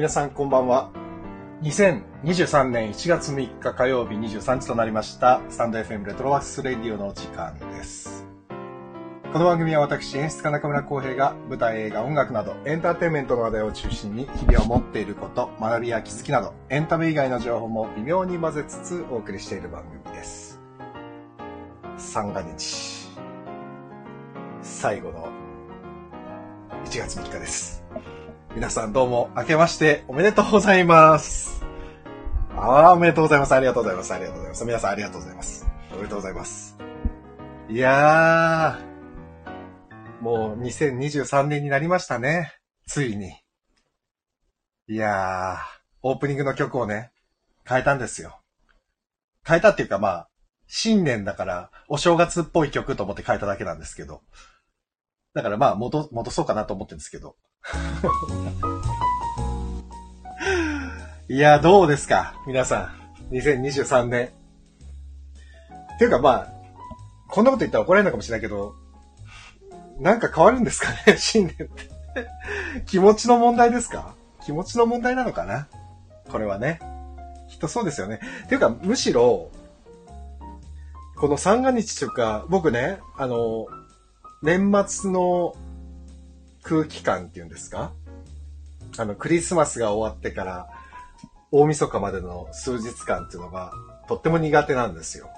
皆さんこんばんは。2023年1月3日火曜日23時となりました、スタンド FM レトロワークスレディオの時間です。この番組は私、演出家中村浩平が舞台、映画、音楽などエンターテインメントの話題を中心に日々を持っていること、学びや気づきなどエンタメ以外の情報も微妙に混ぜつつお送りしている番組です。三が日、最後の1月3日です。皆さんどうも明けましておめでとうございます。ああ、おめでとうございます。ありがとうございます。ありがとうございます。皆さんありがとうございます。おめでとうございます。いやー、もう2023年になりましたね。ついに。いやー、オープニングの曲をね、変えたんですよ。変えたっていうかまあ、新年だからお正月っぽい曲と思って変えただけなんですけど。だからまあ戻、戻そうかなと思ってるんですけど。いや、どうですか？皆さん。2023年。っていうかまあ、こんなこと言ったら怒られるのかもしれないけど、なんか変わるんですかね？新年って。気持ちの問題ですか？気持ちの問題なのかな？これはね。きっとそうですよね。っていうか、むしろ、この三が日というか、僕ね、あの、年末の空気感っていうんですか？あの、クリスマスが終わってから、大晦日までの数日間っていうのが、とっても苦手なんですよ。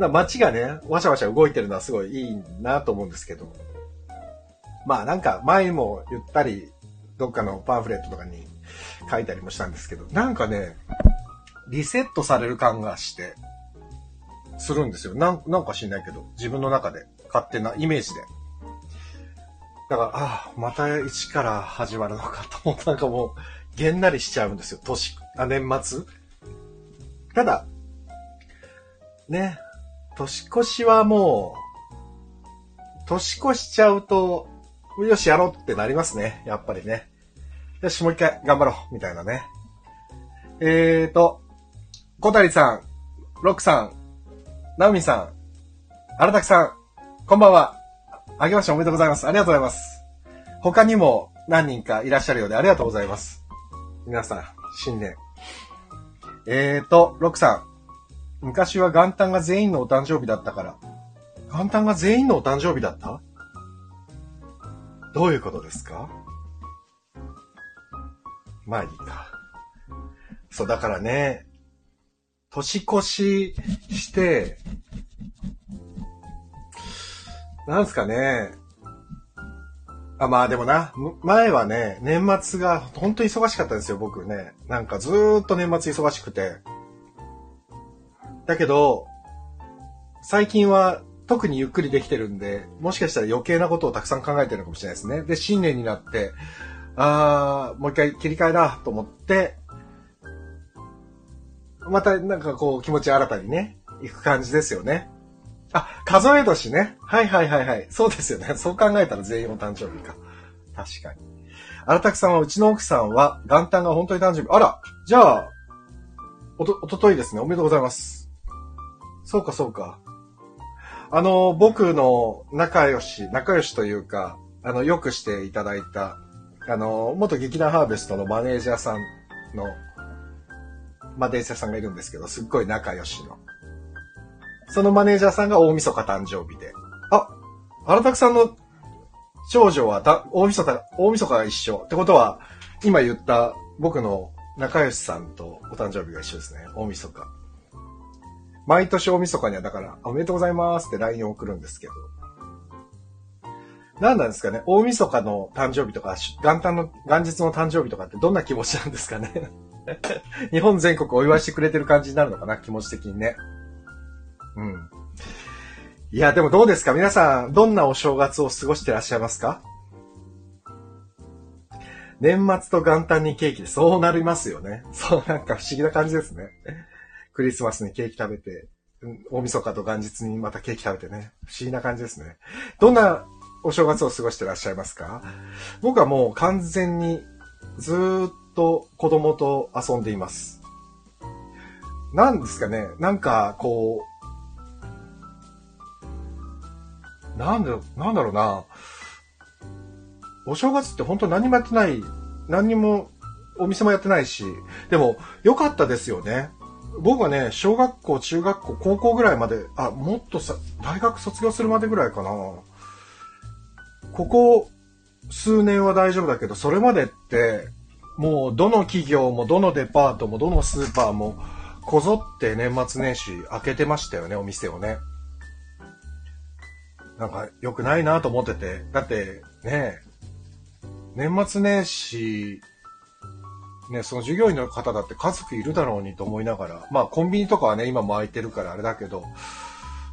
だ街がね、わしゃわしゃ動いてるのはすごいいいなと思うんですけど。まあなんか前も言ったり、どっかのパンフレットとかに書いたりもしたんですけど、なんかね、リセットされる感がして、するんですよ。なんなんか知んないけど、自分の中で、勝手なイメージで。だから、ああ、また一から始まるのかと思って、なんかもう、げんなりしちゃうんですよ、年、あ、年末。ただ、ね、年越しはもう、年越しちゃうと、よし、やろうってなりますね、やっぱりね。よし、もう一回頑張ろう、みたいなね。えーと、小谷さん、ロックさん、ナオミさん、荒滝さん、こんばんは。あげましておめでとうございます。ありがとうございます。他にも何人かいらっしゃるようでありがとうございます。皆さん、新年。えーと、ロクさん。昔は元旦が全員のお誕生日だったから。元旦が全員のお誕生日だった？どういうことですか？まあいいか。そう、だからね、年越しして、なんすかね。あ、まあでもな、前はね、年末が本当に忙しかったんですよ、僕ね。なんかずーっと年末忙しくて。だけど、最近は特にゆっくりできてるんで、もしかしたら余計なことをたくさん考えてるのかもしれないですね。で、新年になって、あー、もう一回切り替えだと思って、またなんかこう気持ち新たにね、行く感じですよね。あ、数え年ね。はいはいはいはい。そうですよね。そう考えたら全員お誕生日か。確かに。荒拓さんは、うちの奥さんは元旦が本当に誕生日。あら、じゃあ、おと、おとといですね。おめでとうございます。そうかそうか。あの、僕の仲良し、仲良しというか、あの、よくしていただいた、あの、元劇団ハーベストのマネージャーさんの、マネージャーさんがいるんですけど、すっごい仲良しの。そのマネージャーさんが大晦日誕生日で。あ、荒拓さんの長女はだ大晦日、大晦日が一緒。ってことは、今言った僕の仲良しさんとお誕生日が一緒ですね。大晦日。毎年大晦日にはだから、おめでとうございますって LINE を送るんですけど。何なんですかね？大晦日の誕生日とか、元旦の、元日の誕生日とかってどんな気持ちなんですかね？日本全国お祝いしてくれてる感じになるのかな？気持ち的にね。うん。いや、でもどうですか？皆さん、どんなお正月を過ごしてらっしゃいますか？年末と元旦にケーキでそうなりますよね。そう、なんか不思議な感じですね。クリスマスにケーキ食べて、大晦日と元日にまたケーキ食べてね。不思議な感じですね。どんなお正月を過ごしてらっしゃいますか？僕はもう完全にずっと子供と遊んでいます。なんですかね？なんか、こう、なんだ、なんだろうな。お正月って本当何もやってない何にもお店もやってないし、でも良かったですよね。僕はね、小学校、中学校、高校ぐらいまで、あ、もっとさ、大学卒業するまでぐらいかな。ここ数年は大丈夫だけど、それまでって、もうどの企業もどのデパートもどのスーパーもこぞって年末年始開けてましたよね、お店をね。なんか良くないなと思ってて。だってね、年末年始、ね、その従業員の方だって家族いるだろうにと思いながら、まあコンビニとかはね、今も空いてるからあれだけど、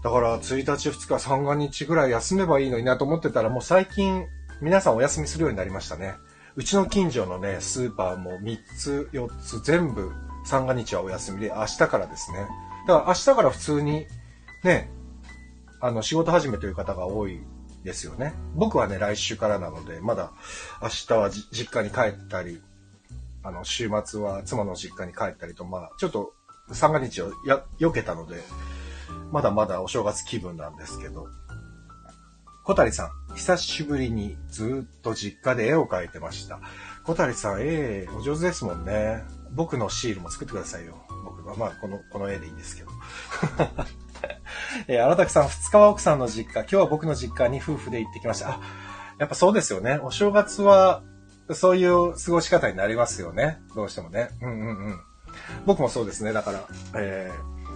だから1日2日三が日ぐらい休めばいいのになと思ってたらもう最近皆さんお休みするようになりましたね。うちの近所のね、スーパーも3つ4つ全部三が日はお休みで明日からですね。だから明日から普通にね、あの仕事始めという方が多いですよね。僕はね、来週からなので、まだ明日は実家に帰ったり、あの、週末は妻の実家に帰ったりと、まあ、ちょっと三が日をや、避けたので、まだまだお正月気分なんですけど。小谷さん、久しぶりにずっと実家で絵を描いてました。小谷さん、絵、お上手ですもんね。僕のシールも作ってくださいよ。僕は、まあ、この、この絵でいいんですけど。えー、荒滝さん、二日は奥さんの実家、今日は僕の実家に夫婦で行ってきました。あ、やっぱそうですよね。お正月は、そういう過ごし方になりますよね。どうしてもね。うんうんうん。僕もそうですね。だから、え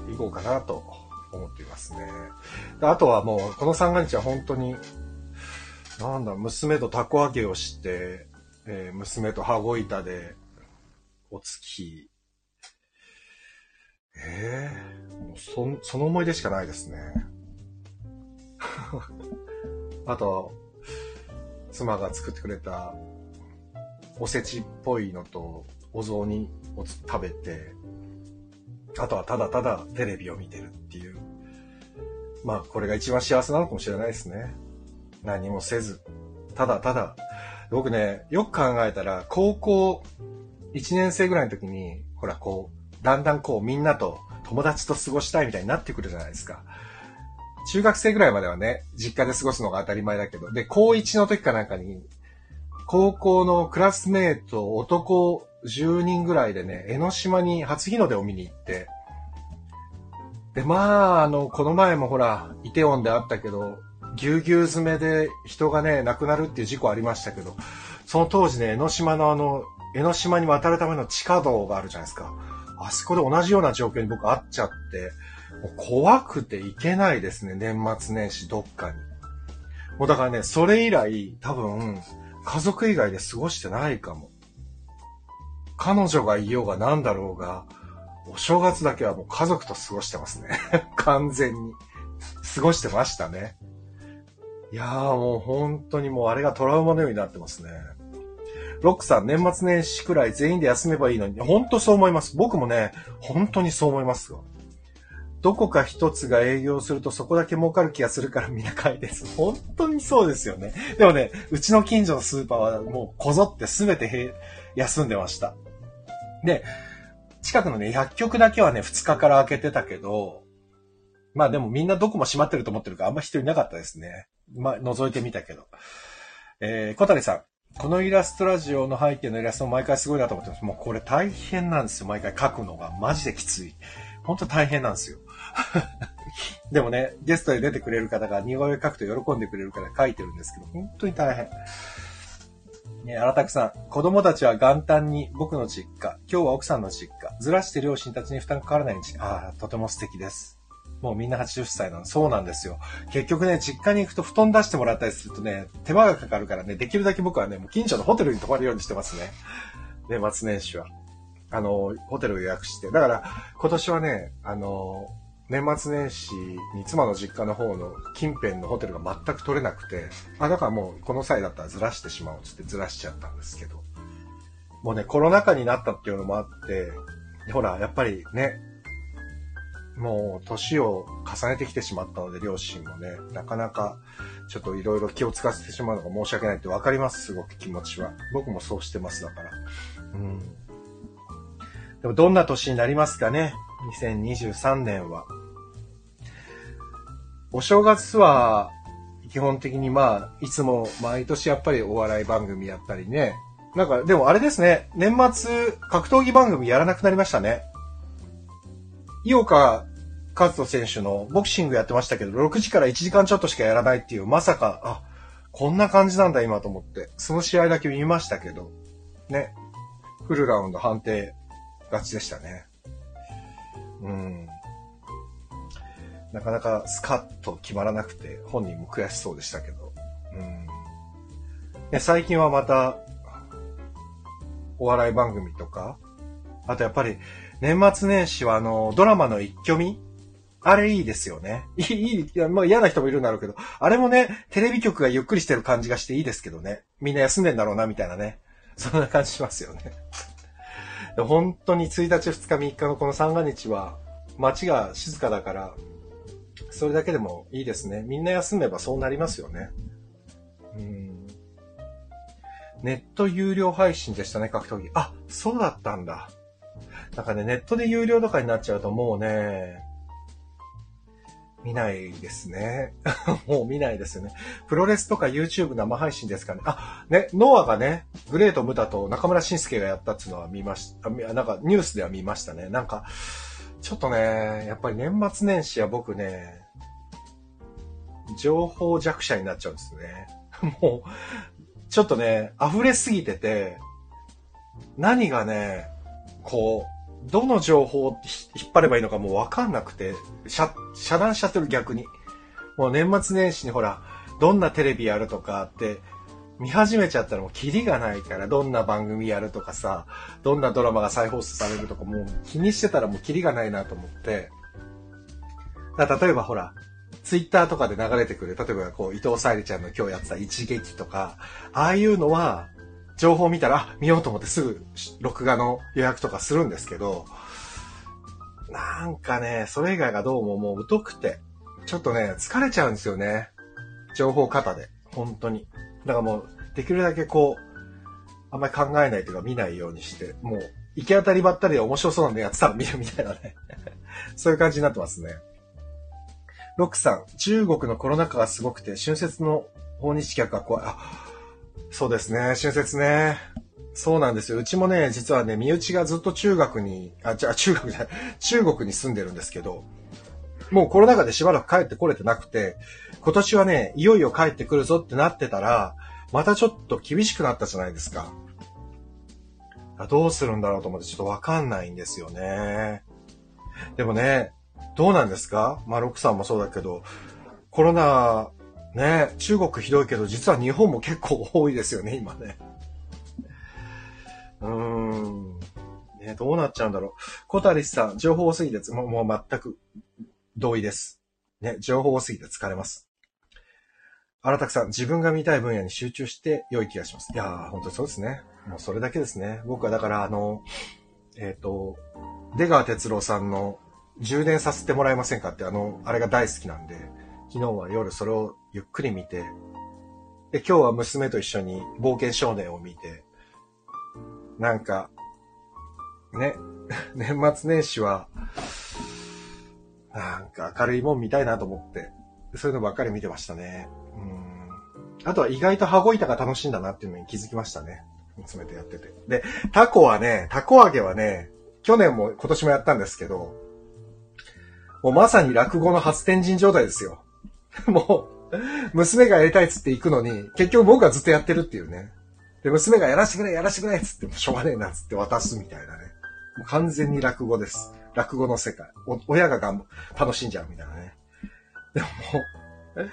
ー、行こうかなと思っていますね。あとはもう、この三が日は本当に、なんだ、娘とたこ揚げをして、えー、娘と羽子板で、お月、ええー、そ、その思い出しかないですね。あと、妻が作ってくれたおせちっぽいのとお雑煮を食べて、あとはただただテレビを見てるっていう。まあ、これが一番幸せなのかもしれないですね。何もせず。ただただ。僕ね、よく考えたら、高校1年生ぐらいの時に、ほら、こう、だんだんこう、みんなと友達と過ごしたいみたいになってくるじゃないですか。中学生ぐらいまではね、実家で過ごすのが当たり前だけど、で、高1の時かなんかに、高校のクラスメート男10人ぐらいでね、江ノ島に初日の出を見に行って、で、まあ、あの、この前もほら、イテウォンであったけど、ぎゅうぎゅう詰めで人がね、亡くなるっていう事故ありましたけど、その当時ね、江ノ島のあの、江ノ島に渡るための地下道があるじゃないですか。あそこで同じような状況に僕会っちゃって、もう怖くて行けないですね、年末年始どっかに。もうだからね、それ以来、多分、家族以外で過ごしてないかも。彼女がいようが何だろうが、お正月だけはもう家族と過ごしてますね。完全に。過ごしてましたね。いやーもう本当にもうあれがトラウマのようになってますね。ロックさん、年末年始くらい全員で休めばいいのに。本当そう思います。僕もね、本当にそう思いますよ。どこか一つが営業するとそこだけ儲かる気がするからみんな買いです。本当にそうですよね。でもね、うちの近所のスーパーはもうこぞって全て休んでました。で、近くのね、薬局だけはね、2日から開けてたけど、まあでもみんなどこも閉まってると思ってるからあんま人いなかったですね。まあ覗いてみたけど。えー、小谷さん。このイラストラジオの背景のイラストも毎回すごいなと思ってます。もうこれ大変なんですよ。毎回描くのが。マジできつい。本当大変なんですよ。でもね、ゲストで出てくれる方が似顔絵描くと喜んでくれるから描いてるんですけど、本当に大変。ね、荒拓さん、子供たちは元旦に僕の実家、今日は奥さんの実家、ずらして両親たちに負担かからないようにああ、とても素敵です。もうみんな80歳なの。そうなんですよ。結局ね、実家に行くと布団出してもらったりするとね、手間がかかるからね、できるだけ僕はね、もう近所のホテルに泊まるようにしてますね。年末年始は。あの、ホテルを予約して。だから、今年はね、あの、年末年始に妻の実家の方の近辺のホテルが全く取れなくて、あ、だからもうこの際だったらずらしてしまおうつってずらしちゃったんですけど。もうね、コロナ禍になったっていうのもあって、ほら、やっぱりね、もう年を重ねてきてしまったので、両親もね、なかなかちょっといろいろ気を使わせてしまうのが申し訳ないってわかります、すごく気持ちは。僕もそうしてます、だから。うん。でもどんな年になりますかね？2023年は。お正月は、基本的にまあ、いつも毎年やっぱりお笑い番組やったりね、なんか、でもあれですね、年末、格闘技番組やらなくなりましたね。井岡和人選手のボクシングやってましたけど、6時から1時間ちょっとしかやらないっていう、まさか、あ、こんな感じなんだ今と思って、その試合だけ見ましたけど、ね、フルラウンド判定勝ちでしたね。うん。なかなかスカッと決まらなくて、本人も悔しそうでしたけど。うん。ね、最近はまた、お笑い番組とか、あとやっぱり、年末年始はあの、ドラマの一挙見？あれいいですよね。いい、いい、いや、まあ嫌な人もいるんだろうけど、あれもね、テレビ局がゆっくりしてる感じがしていいですけどね。みんな休んでんだろうな、みたいなね。そんな感じしますよね。本当に1日、2日、3日のこの三が日は、街が静かだから、それだけでもいいですね。みんな休めばそうなりますよね。うん。ネット有料配信でしたね、格闘技。あ、そうだったんだ。なんかね、ネットで有料とかになっちゃうともうね、見ないですね。もう見ないですよね。プロレスとか YouTube 生配信ですかね。あ、ね、ノアがね、グレート・ムタと中村慎介がやったっていうのは見ました。なんかニュースでは見ましたね。なんか、ちょっとね、やっぱり年末年始は僕ね、情報弱者になっちゃうんですね。もう、ちょっとね、溢れすぎてて、何がね、こう、どの情報を引っ張ればいいのかもうわかんなくて、遮遮断しちゃってる逆に。もう年末年始にほら、どんなテレビやるとかって、見始めちゃったらもうキリがないから、どんな番組やるとかさ、どんなドラマが再放送されるとかもう気にしてたらもうキリがないなと思って。だ例えばほら、ツイッターとかで流れてくる、例えばこう伊藤沙莉ちゃんの今日やってた一撃とか、ああいうのは、情報見たら、見ようと思ってすぐ録画の予約とかするんですけど、なんかね、それ以外がどうももう疎くて、ちょっとね、疲れちゃうんですよね。情報型で。本当に。だからもう、できるだけこう、あんまり考えないというか見ないようにして、もう、行き当たりばったりで面白そうなのやってたら 見るみたいなね。そういう感じになってますね。ロックさん、中国のコロナ禍がすごくて、春節の訪日客が怖い。あ、そうですね、春節ね。そうなんですよ。うちもね、実はね、身内がずっと中学に、あ、じゃ中学じゃない、中国に住んでるんですけど、もうコロナ禍でしばらく帰ってこれてなくて、今年はね、いよいよ帰ってくるぞってなってたら、またちょっと厳しくなったじゃないですか。どうするんだろうと思ってちょっとわかんないんですよね。でもね、どうなんですか？まあ、ロックさんもそうだけど、コロナね、中国ひどいけど、実は日本も結構多いですよね、今ね。うーん。ね、どうなっちゃうんだろう。小谷さん、情報多すぎて、もうもう全く同意です。ね、情報多すぎて疲れます。荒拓さん、自分が見たい分野に集中して良い気がします。いやー、本当にそうですね。もうそれだけですね。僕はだから、あの、えっ、ー、と、出川哲郎さんの充電させてもらえませんかって、あの、あれが大好きなんで、昨日は夜それをゆっくり見て、で、今日は娘と一緒に冒険少年を見て、なんか、ね、年末年始は、なんか明るいもん見たいなと思って、そういうのばっかり見てましたね。うん。あとは意外と羽子板が楽しいんだなっていうのに気づきましたね。娘とやってて。で、タコはね、タコ揚げはね、去年も今年もやったんですけど、もうまさに落語の初天神状態ですよ。もう、娘がやりたいっつって行くのに、結局僕がずっとやってるっていうね。で、娘がやらしてくれ、やらしてくれっつっても、しょうがねえなっつって渡すみたいなね。もう完全に落語です。落語の世界。親ががん楽しんじゃうみたいなね。でももう、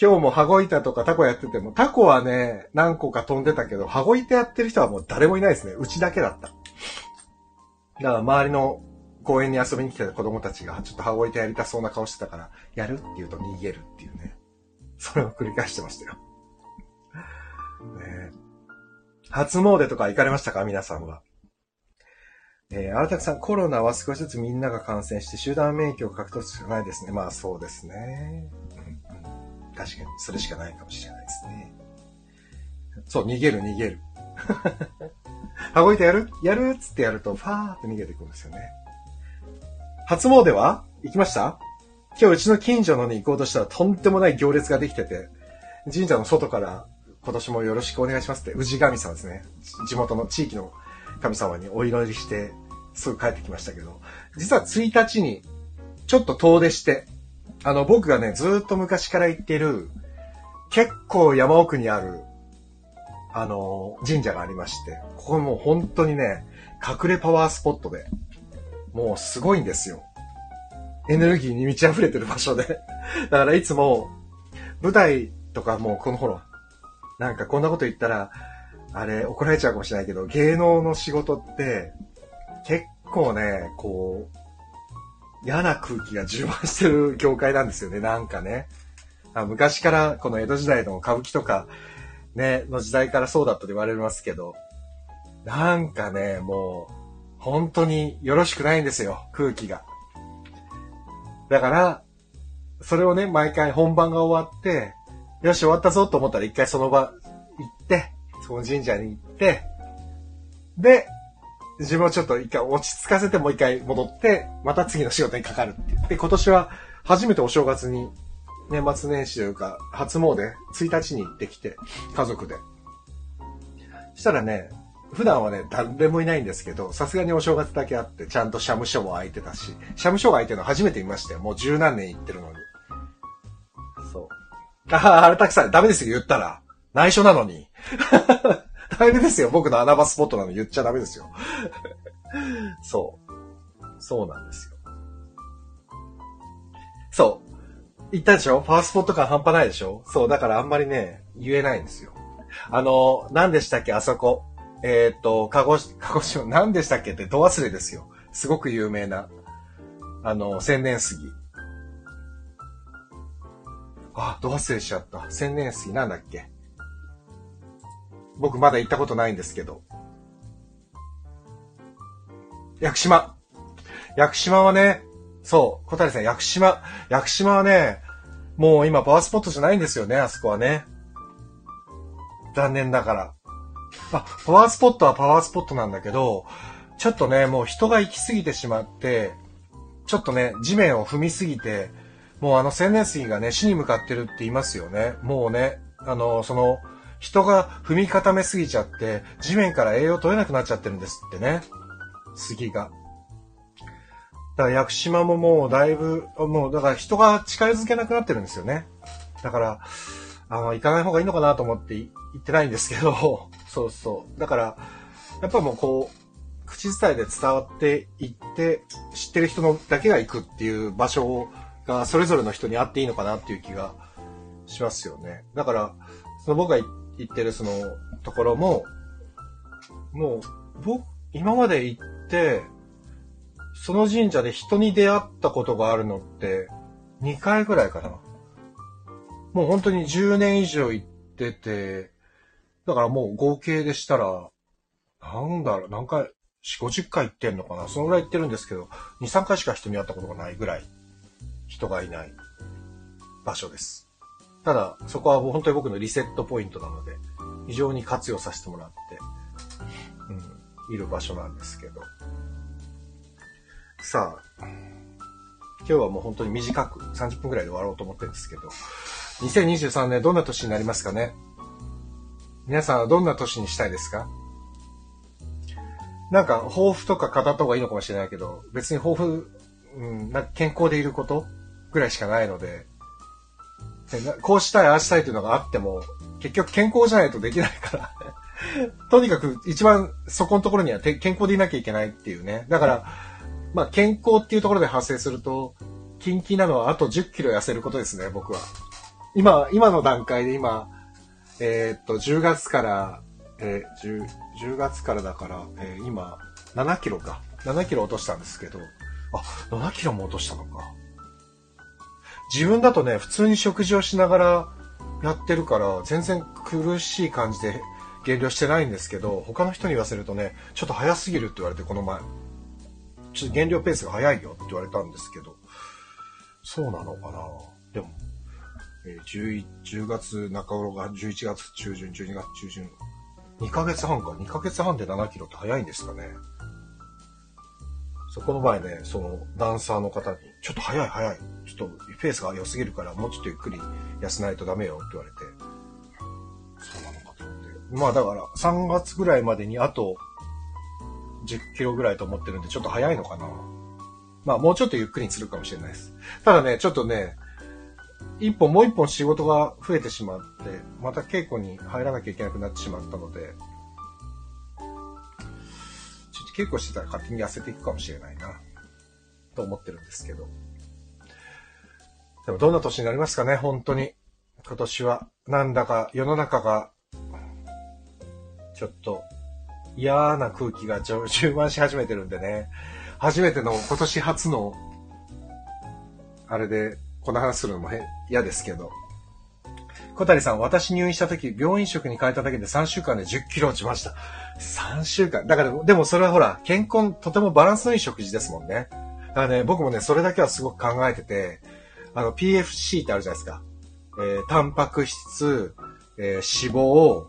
今日も羽子板とかタコやってても、タコはね、何個か飛んでたけど、羽子板やってる人はもう誰もいないですね。うちだけだった。だから周りの公園に遊びに来てた子供たちが、ちょっと羽子板やりたそうな顔してたから、やるって言うと逃げるっていうね。それを繰り返してましたよ。ね初詣とか行かれましたか？皆さんは。えー、荒拓さん、コロナは少しずつみんなが感染して集団免疫を獲得するしかないですね。まあそうですね。確かに、それしかないかもしれないですね。そう、逃げる逃げる。羽子板やる？やる？っつってやると、ファーって逃げていくんですよね。初詣は？行きました？今日うちの近所のに行こうとしたらとんでもない行列ができてて、神社の外から今年もよろしくお願いしますって、氏神様ですね。地元の地域の神様にお祈りして、すぐ帰ってきましたけど、実は1日に、ちょっと遠出して、あの、僕がね、ずっと昔から行ってる、結構山奥にある、あの、神社がありまして、ここも本当にね、隠れパワースポットで、もうすごいんですよ。エネルギーに満ち溢れてる場所で。だからいつも、舞台とかもうこの頃、なんかこんなこと言ったら、あれ怒られちゃうかもしれないけど、芸能の仕事って、結構ね、こう、嫌な空気が充満してる業界なんですよね、なんかね。昔からこの江戸時代の歌舞伎とか、ね、の時代からそうだったと言われますけど、なんかね、もう、本当によろしくないんですよ、空気が。だから、それをね、毎回本番が終わって、よし、終わったぞと思ったら一回その場行って、その神社に行って、で、自分をちょっと一回落ち着かせてもう一回戻って、また次の仕事にかかるって言って、今年は初めてお正月に、年末年始というか、初詣、1日に行ってきて、家族で。したらね、普段はね、誰もいないんですけど、さすがにお正月だけあって、ちゃんと社務所も空いてたし、社務所が空いてるの初めて見ましたよ。もう十何年行ってるのに。そう。ああ、あれたくさん、ダメですよ、言ったら。内緒なのに。ダメですよ、僕の穴場スポットなの言っちゃダメですよ。そう。そうなんですよ。そう。言ったでしょ？ファースポット感半端ないでしょ？そう、だからあんまりね、言えないんですよ。あの、何でしたっけ？あそこ。えっ、と、鹿児、鹿児島、何でしたっけってど忘れですよ。すごく有名な、あの、千年杉。あ、ど忘れしちゃった。千年杉なんだっけ僕まだ行ったことないんですけど。屋久島。屋久島はね、そう、小谷さん、屋久島、屋久島はね、もう今パワースポットじゃないんですよね、あそこはね。残念だから。あ、パワースポットはパワースポットなんだけど、ちょっとね、もう人が行き過ぎてしまって、ちょっとね、地面を踏みすぎて、もうあの千年杉がね、死に向かってるって言いますよね。もうね、あの、その、人が踏み固めすぎちゃって、地面から栄養取れなくなっちゃってるんですってね。杉が。だから屋久島ももうだいぶ、もうだから人が近づけなくなってるんですよね。だから、あの、行かない方がいいのかなと思って行ってないんですけど、そうそう。だから、やっぱもうこう、口伝えで伝わっていって、知ってる人のだけが行くっていう場所がそれぞれの人にあっていいのかなっていう気がしますよね。だから、その僕が行ってるそのところも、もう、僕、今まで行って、その神社で人に出会ったことがあるのって、2回ぐらいかな。もう本当に10年以上行ってて、だからもう合計でしたら、なんだろう、何回、4、50回行ってんのかな？そのぐらい行ってるんですけど、2、3回しか人に会ったことがないぐらい、人がいない場所です。ただ、そこはもう本当に僕のリセットポイントなので、非常に活用させてもらって、うん、いる場所なんですけど。さあ、今日はもう本当に短く30分くらいで終わろうと思ってるんですけど、2023年どんな年になりますかね？皆さんはどんな年にしたいですか？なんか、抱負とか語った方がいいのかもしれないけど、別に抱負、うん、なんか健康でいることぐらいしかないので、こうしたい、ああしたいというのがあっても、結局健康じゃないとできないから とにかく一番そこのところには健康でいなきゃいけないっていうね。だから、まあ健康っていうところで発生すると、近畿なのはあと10キロ痩せることですね、僕は。今、今の段階で今、えー、っと、10月から、えー、10, 10月からだから、えー、今、7キロか。7キロ落としたんですけど、あ、7キロも落としたのか。自分だとね、普通に食事をしながらやってるから、全然苦しい感じで減量してないんですけど、他の人に言わせるとね、ちょっと早すぎるって言われて、この前。ちょっと減量ペースが早いよって言われたんですけど、そうなのかなでも、えー、10, 10月中頃が11月中旬、12月中旬。2ヶ月半か。2ヶ月半で7キロって早いんですかね。そこの前ね、そのダンサーの方に、ちょっと早い早い。ちょっとペースが良すぎるから、もうちょっとゆっくり痩せないとダメよって言われて。そうなのかと思ってまあだから、3月ぐらいまでにあと10キロぐらいと思ってるんで、ちょっと早いのかな。まあもうちょっとゆっくりにするかもしれないです。ただね、ちょっとね、一本もう一本仕事が増えてしまって、また稽古に入らなきゃいけなくなってしまったので、ちょっと稽古してたら勝手に痩せていくかもしれないな、と思ってるんですけど。でもどんな年になりますかね、本当に。今年は。なんだか世の中が、ちょっと嫌な空気が充満し始めてるんでね。初めての、今年初の、あれで、この話するのも嫌ですけど。小谷さん、私入院した時、病院食に変えただけで3週間で10キロ落ちました。3週間。だから、でもそれはほら、健康、とてもバランスのいい食事ですもんね。だからね、僕もね、それだけはすごく考えてて、あの、PFC ってあるじゃないですか。えー、タンパク質、えー、脂肪、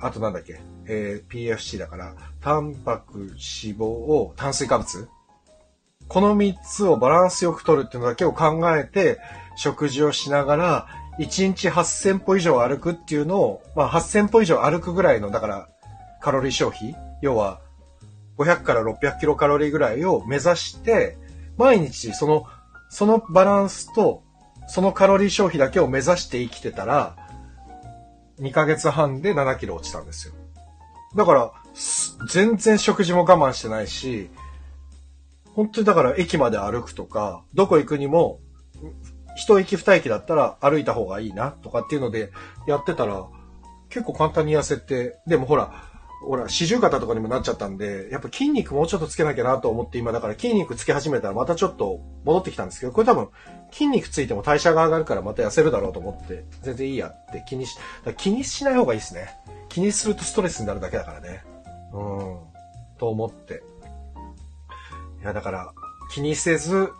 あとなんだっけ、えー、PFC だから、タンパク、脂肪を、炭水化物この3つをバランスよく取るっていうのだけを考えて、食事をしながら、1日8000歩以上歩くっていうのを、まあ8000歩以上歩くぐらいの、だからカロリー消費要は、500から600キロカロリーぐらいを目指して、毎日その、そのバランスと、そのカロリー消費だけを目指して生きてたら、2ヶ月半で7キロ落ちたんですよ。だから、全然食事も我慢してないし、本当にだから駅まで歩くとか、どこ行くにも、一駅二駅だったら歩いた方がいいなとかっていうのでやってたら、結構簡単に痩せて、でもほら、ほら、四十肩とかにもなっちゃったんで、やっぱ筋肉もうちょっとつけなきゃなと思って今だから筋肉つけ始めたらまたちょっと戻ってきたんですけど、これ多分筋肉ついても代謝が上がるからまた痩せるだろうと思って、全然いいやって気にし、気にしない方がいいですね。気にするとストレスになるだけだからね。うん。と思って。いや、だから、気にせず、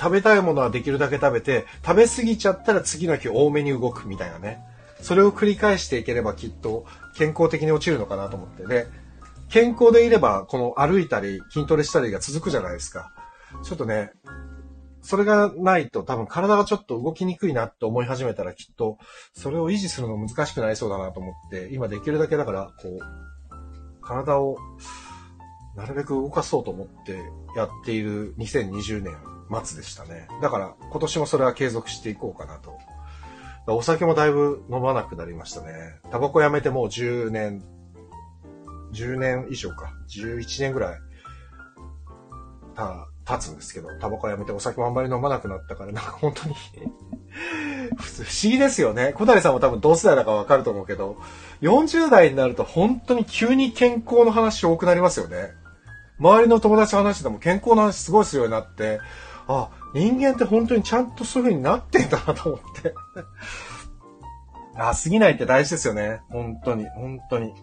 食べたいものはできるだけ食べて、食べ過ぎちゃったら次の日多めに動くみたいなね。それを繰り返していければきっと健康的に落ちるのかなと思って。で、健康でいれば、この歩いたり筋トレしたりが続くじゃないですか。ちょっとね、それがないと多分体がちょっと動きにくいなって思い始めたらきっと、それを維持するの難しくなりそうだなと思って、今できるだけだから、こう、体をなるべく動かそうと思ってやっている2020年末でしたね。だから今年もそれは継続していこうかなと。お酒もだいぶ飲まなくなりましたね。タバコやめてもう10年、10年以上か。11年ぐらい。た、経つんですけど、タバコやめてお酒もあんまり飲まなくなったから、なんか本当に 不思議ですよね。小谷さんも多分同世代だかわかると思うけど、40代になると本当に急に健康の話多くなりますよね。周りの友達の話でも健康の話すごいするようになって、あ、人間って本当にちゃんとそういう風になってんだなと思って あ、過ぎないって大事ですよね。本当に、本当に。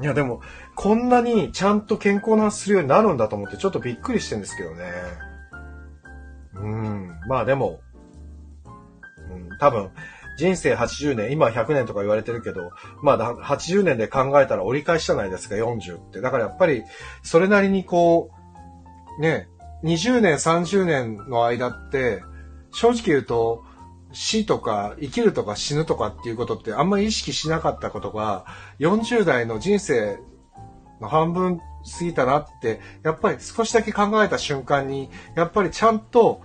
いや、でも、こんなにちゃんと健康なするようになるんだと思ってちょっとびっくりしてるんですけどね。うん。まあでも、うん、多分、人生80年、今100年とか言われてるけど、まあ80年で考えたら折り返しじゃないですか、40って。だからやっぱり、それなりにこう、ね、20年、30年の間って、正直言うと、死とか生きるとか死ぬとかっていうことってあんまり意識しなかったことが40代の人生の半分過ぎたなってやっぱり少しだけ考えた瞬間にやっぱりちゃんと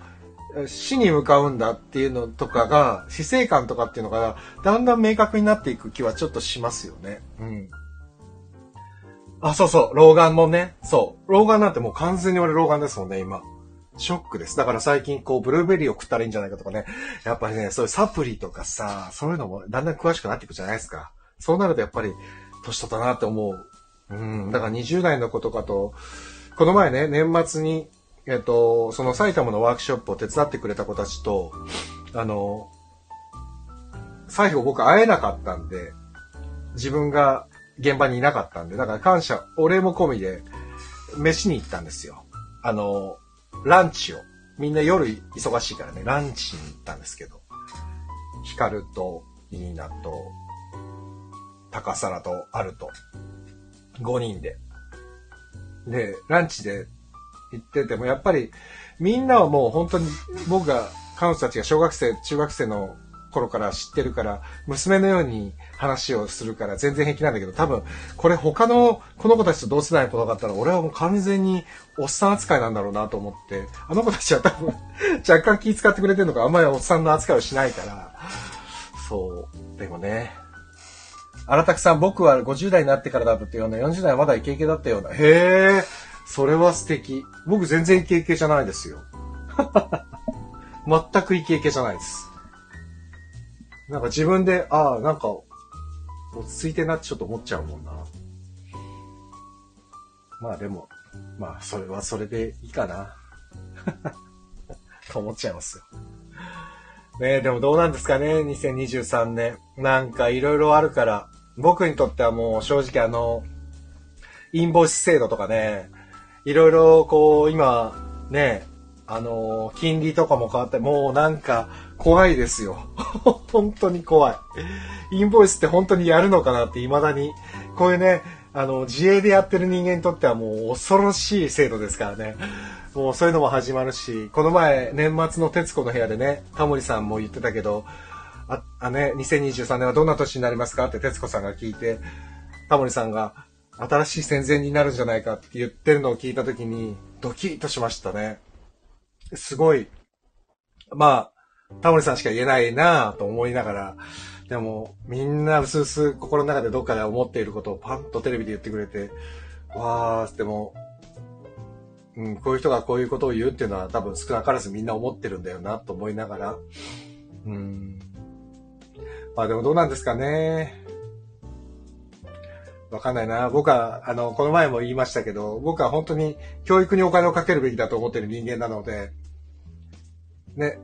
死に向かうんだっていうのとかが死生観とかっていうのがだんだん明確になっていく気はちょっとしますよね。うん。あ、そうそう、老眼もね。そう。老眼なんてもう完全に俺老眼ですもんね、今。ショックです。だから最近こう、ブルーベリーを食ったらいいんじゃないかとかね。やっぱりね、そういうサプリとかさ、そういうのもだんだん詳しくなっていくじゃないですか。そうなるとやっぱり、年取ったなって思う。うん。だから20代の子とかと、この前ね、年末に、えっと、その埼玉のワークショップを手伝ってくれた子たちと、あの、最後僕会えなかったんで、自分が現場にいなかったんで、だから感謝、お礼も込みで、飯に行ったんですよ。あの、ランチを。みんな夜忙しいからね、ランチに行ったんですけど、ヒカルとニーナと、高皿とアルト、5人で。で、ランチで行ってても、やっぱりみんなはもう本当に僕が、彼女たちが小学生、中学生の頃から知ってるから、娘のように話をするから全然平気なんだけど、多分、これ他のこの子たちと同世代の子だったら、俺はもう完全におっさん扱いなんだろうなと思って、あの子たちは多分、若干気遣ってくれてるのか、あんまりおっさんの扱いをしないから、そう、でもね、荒拓さん、僕は50代になってからだったっていうの40代はまだイケイケだったような。へえ、それは素敵。僕全然イケイケじゃないですよ。全くイケイケじゃないです。なんか自分で、ああ、なんか、落ち着いてなってちょっと思っちゃうもんな。まあでも、まあそれはそれでいいかな。と思っちゃいますよ。ねえ、でもどうなんですかね、2023年。なんかいろいろあるから、僕にとってはもう正直あの、インボイス制度とかね、いろいろこう今、ね、あのー、金利とかも変わって、もうなんか怖いですよ。本当に怖い。インボイスって本当にやるのかなって未だに、こういうね、あの、自営でやってる人間にとってはもう恐ろしい制度ですからね。もうそういうのも始まるし、この前、年末の徹子の部屋でね、タモリさんも言ってたけど、あ、あね、2023年はどんな年になりますかって徹子さんが聞いて、タモリさんが、新しい戦前になるんじゃないかって言ってるのを聞いたときに、ドキッとしましたね。すごい、まあ、タモリさんしか言えないなぁと思いながら、でも、みんな薄々心の中でどっかで思っていることをパンとテレビで言ってくれて、わー、でも、うん、こういう人がこういうことを言うっていうのは多分少なからずみんな思ってるんだよなと思いながら、うん。まあでもどうなんですかね。わかんないな。僕は、あの、この前も言いましたけど、僕は本当に教育にお金をかけるべきだと思ってる人間なので、ね、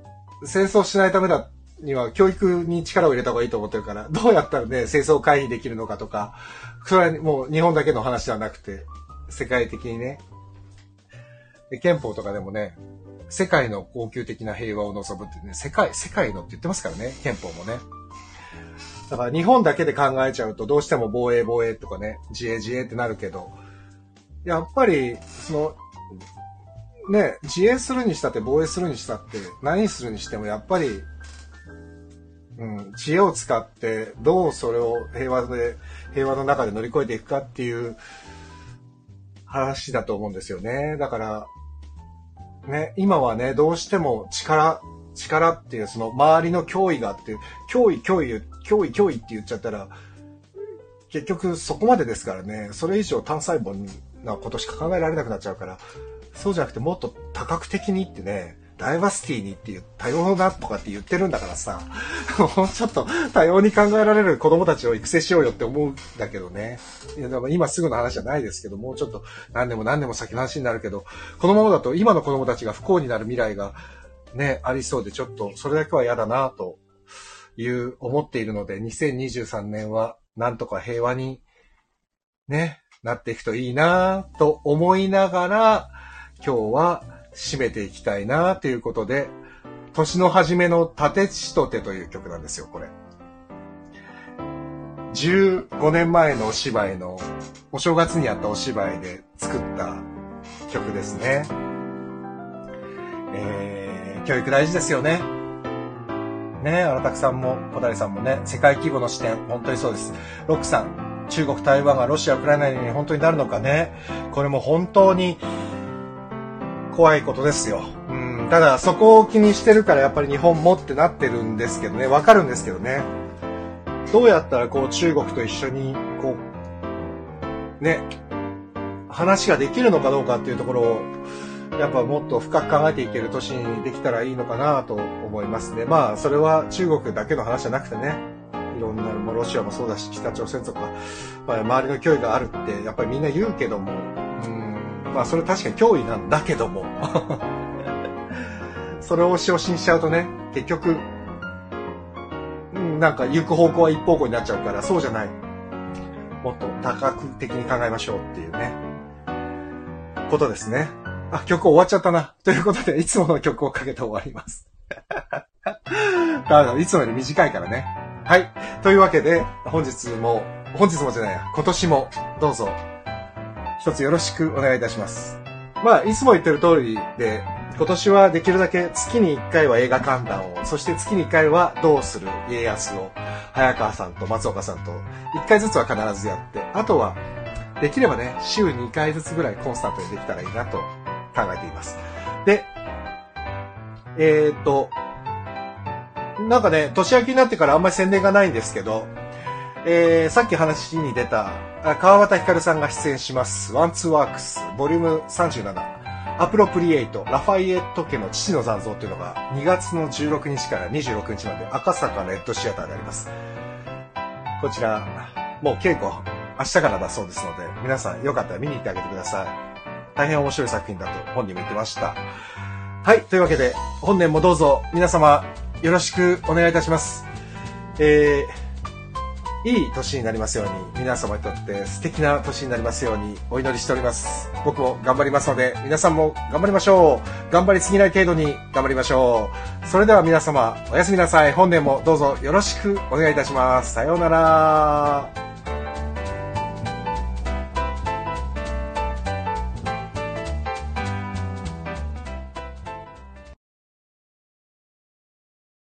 戦争しないためだには教育に力を入れた方がいいと思ってるから、どうやったらね、戦争を回避できるのかとか、それはもう日本だけの話ではなくて、世界的にね、憲法とかでもね、世界の恒久的な平和を望むってね、世界、世界のって言ってますからね、憲法もね。だから日本だけで考えちゃうとどうしても防衛防衛とかね、自衛自衛ってなるけど、やっぱり、その、ね、自衛するにしたって防衛するにしたって何するにしてもやっぱり、うん、知恵を使ってどうそれを平和で、平和の中で乗り越えていくかっていう話だと思うんですよね。だから、ね、今はね、どうしても力、力っていうその周りの脅威があって、脅威、脅威、脅威、脅威って言っちゃったら、結局そこまでですからね、それ以上単細胞なことしか考えられなくなっちゃうから、そうじゃなくてもっと多角的にってね、ダイバーシティにっていう多様だとかって言ってるんだからさ、もうちょっと多様に考えられる子供たちを育成しようよって思うんだけどね。いや、でも今すぐの話じゃないですけど、もうちょっと何年も何年も先の話になるけど、このままだと今の子供たちが不幸になる未来がね、ありそうでちょっとそれだけは嫌だなという思っているので、2023年はなんとか平和にね、なっていくといいなと思いながら、今日は締めていきたいなということで、年の初めの立ちとてという曲なんですよ、これ。15年前のお芝居の、お正月にやったお芝居で作った曲ですね。えー、教育大事ですよね。ね荒拓さんも小谷さんもね、世界規模の視点、本当にそうです。ロックさん、中国、台湾がロシア、ウクライナに本当になるのかね。これも本当に怖いことですよ。うん、ただそこを気にしてるからやっぱり日本もってなってるんですけどね、わかるんですけどね。どうやったらこう中国と一緒にこう、ね、話ができるのかどうかっていうところを、やっぱもっと深く考えていける年にできたらいいのかなと思いますね。まあ、それは中国だけの話じゃなくてね、いろんな、ロシアもそうだし、北朝鮮とか、まあ、周りの脅威があるって、やっぱりみんな言うけども、まあそれ確かに脅威なんだけども それを使用しちゃうとね、結局、なんか行く方向は一方向になっちゃうから、そうじゃない。もっと多角的に考えましょうっていうね、ことですね。あ、曲終わっちゃったな。ということで、いつもの曲をかけて終わります。だいつもより短いからね。はい。というわけで、本日も、本日もじゃないや、今年もどうぞ一つよろしくお願いいたします。まあ、いつも言ってる通りで、今年はできるだけ月に1回は映画観覧を、そして月に1回はどうする家康を、早川さんと松岡さんと1回ずつは必ずやって、あとはできればね、週2回ずつぐらいコンスタントにできたらいいなと考えています。で、えー、っと、なんかね、年明けになってからあんまり宣伝がないんですけど、えー、さっき話に出た、川端光さんが出演します、ワンツーワークス、ボリューム37。アプロプリエイト、ラファイエット家の父の残像というのが2月の16日から26日まで赤坂のレッドシアターであります。こちら、もう稽古、明日からだそうですので、皆さんよかったら見に行ってあげてください。大変面白い作品だと本人も言ってました。はい、というわけで、本年もどうぞ皆様よろしくお願いいたします。えーいい年になりますように、皆様にとって素敵な年になりますようにお祈りしております。僕も頑張りますので、皆さんも頑張りましょう。頑張りすぎない程度に頑張りましょう。それでは皆様、おやすみなさい。本年もどうぞよろしくお願いいたします。さようなら。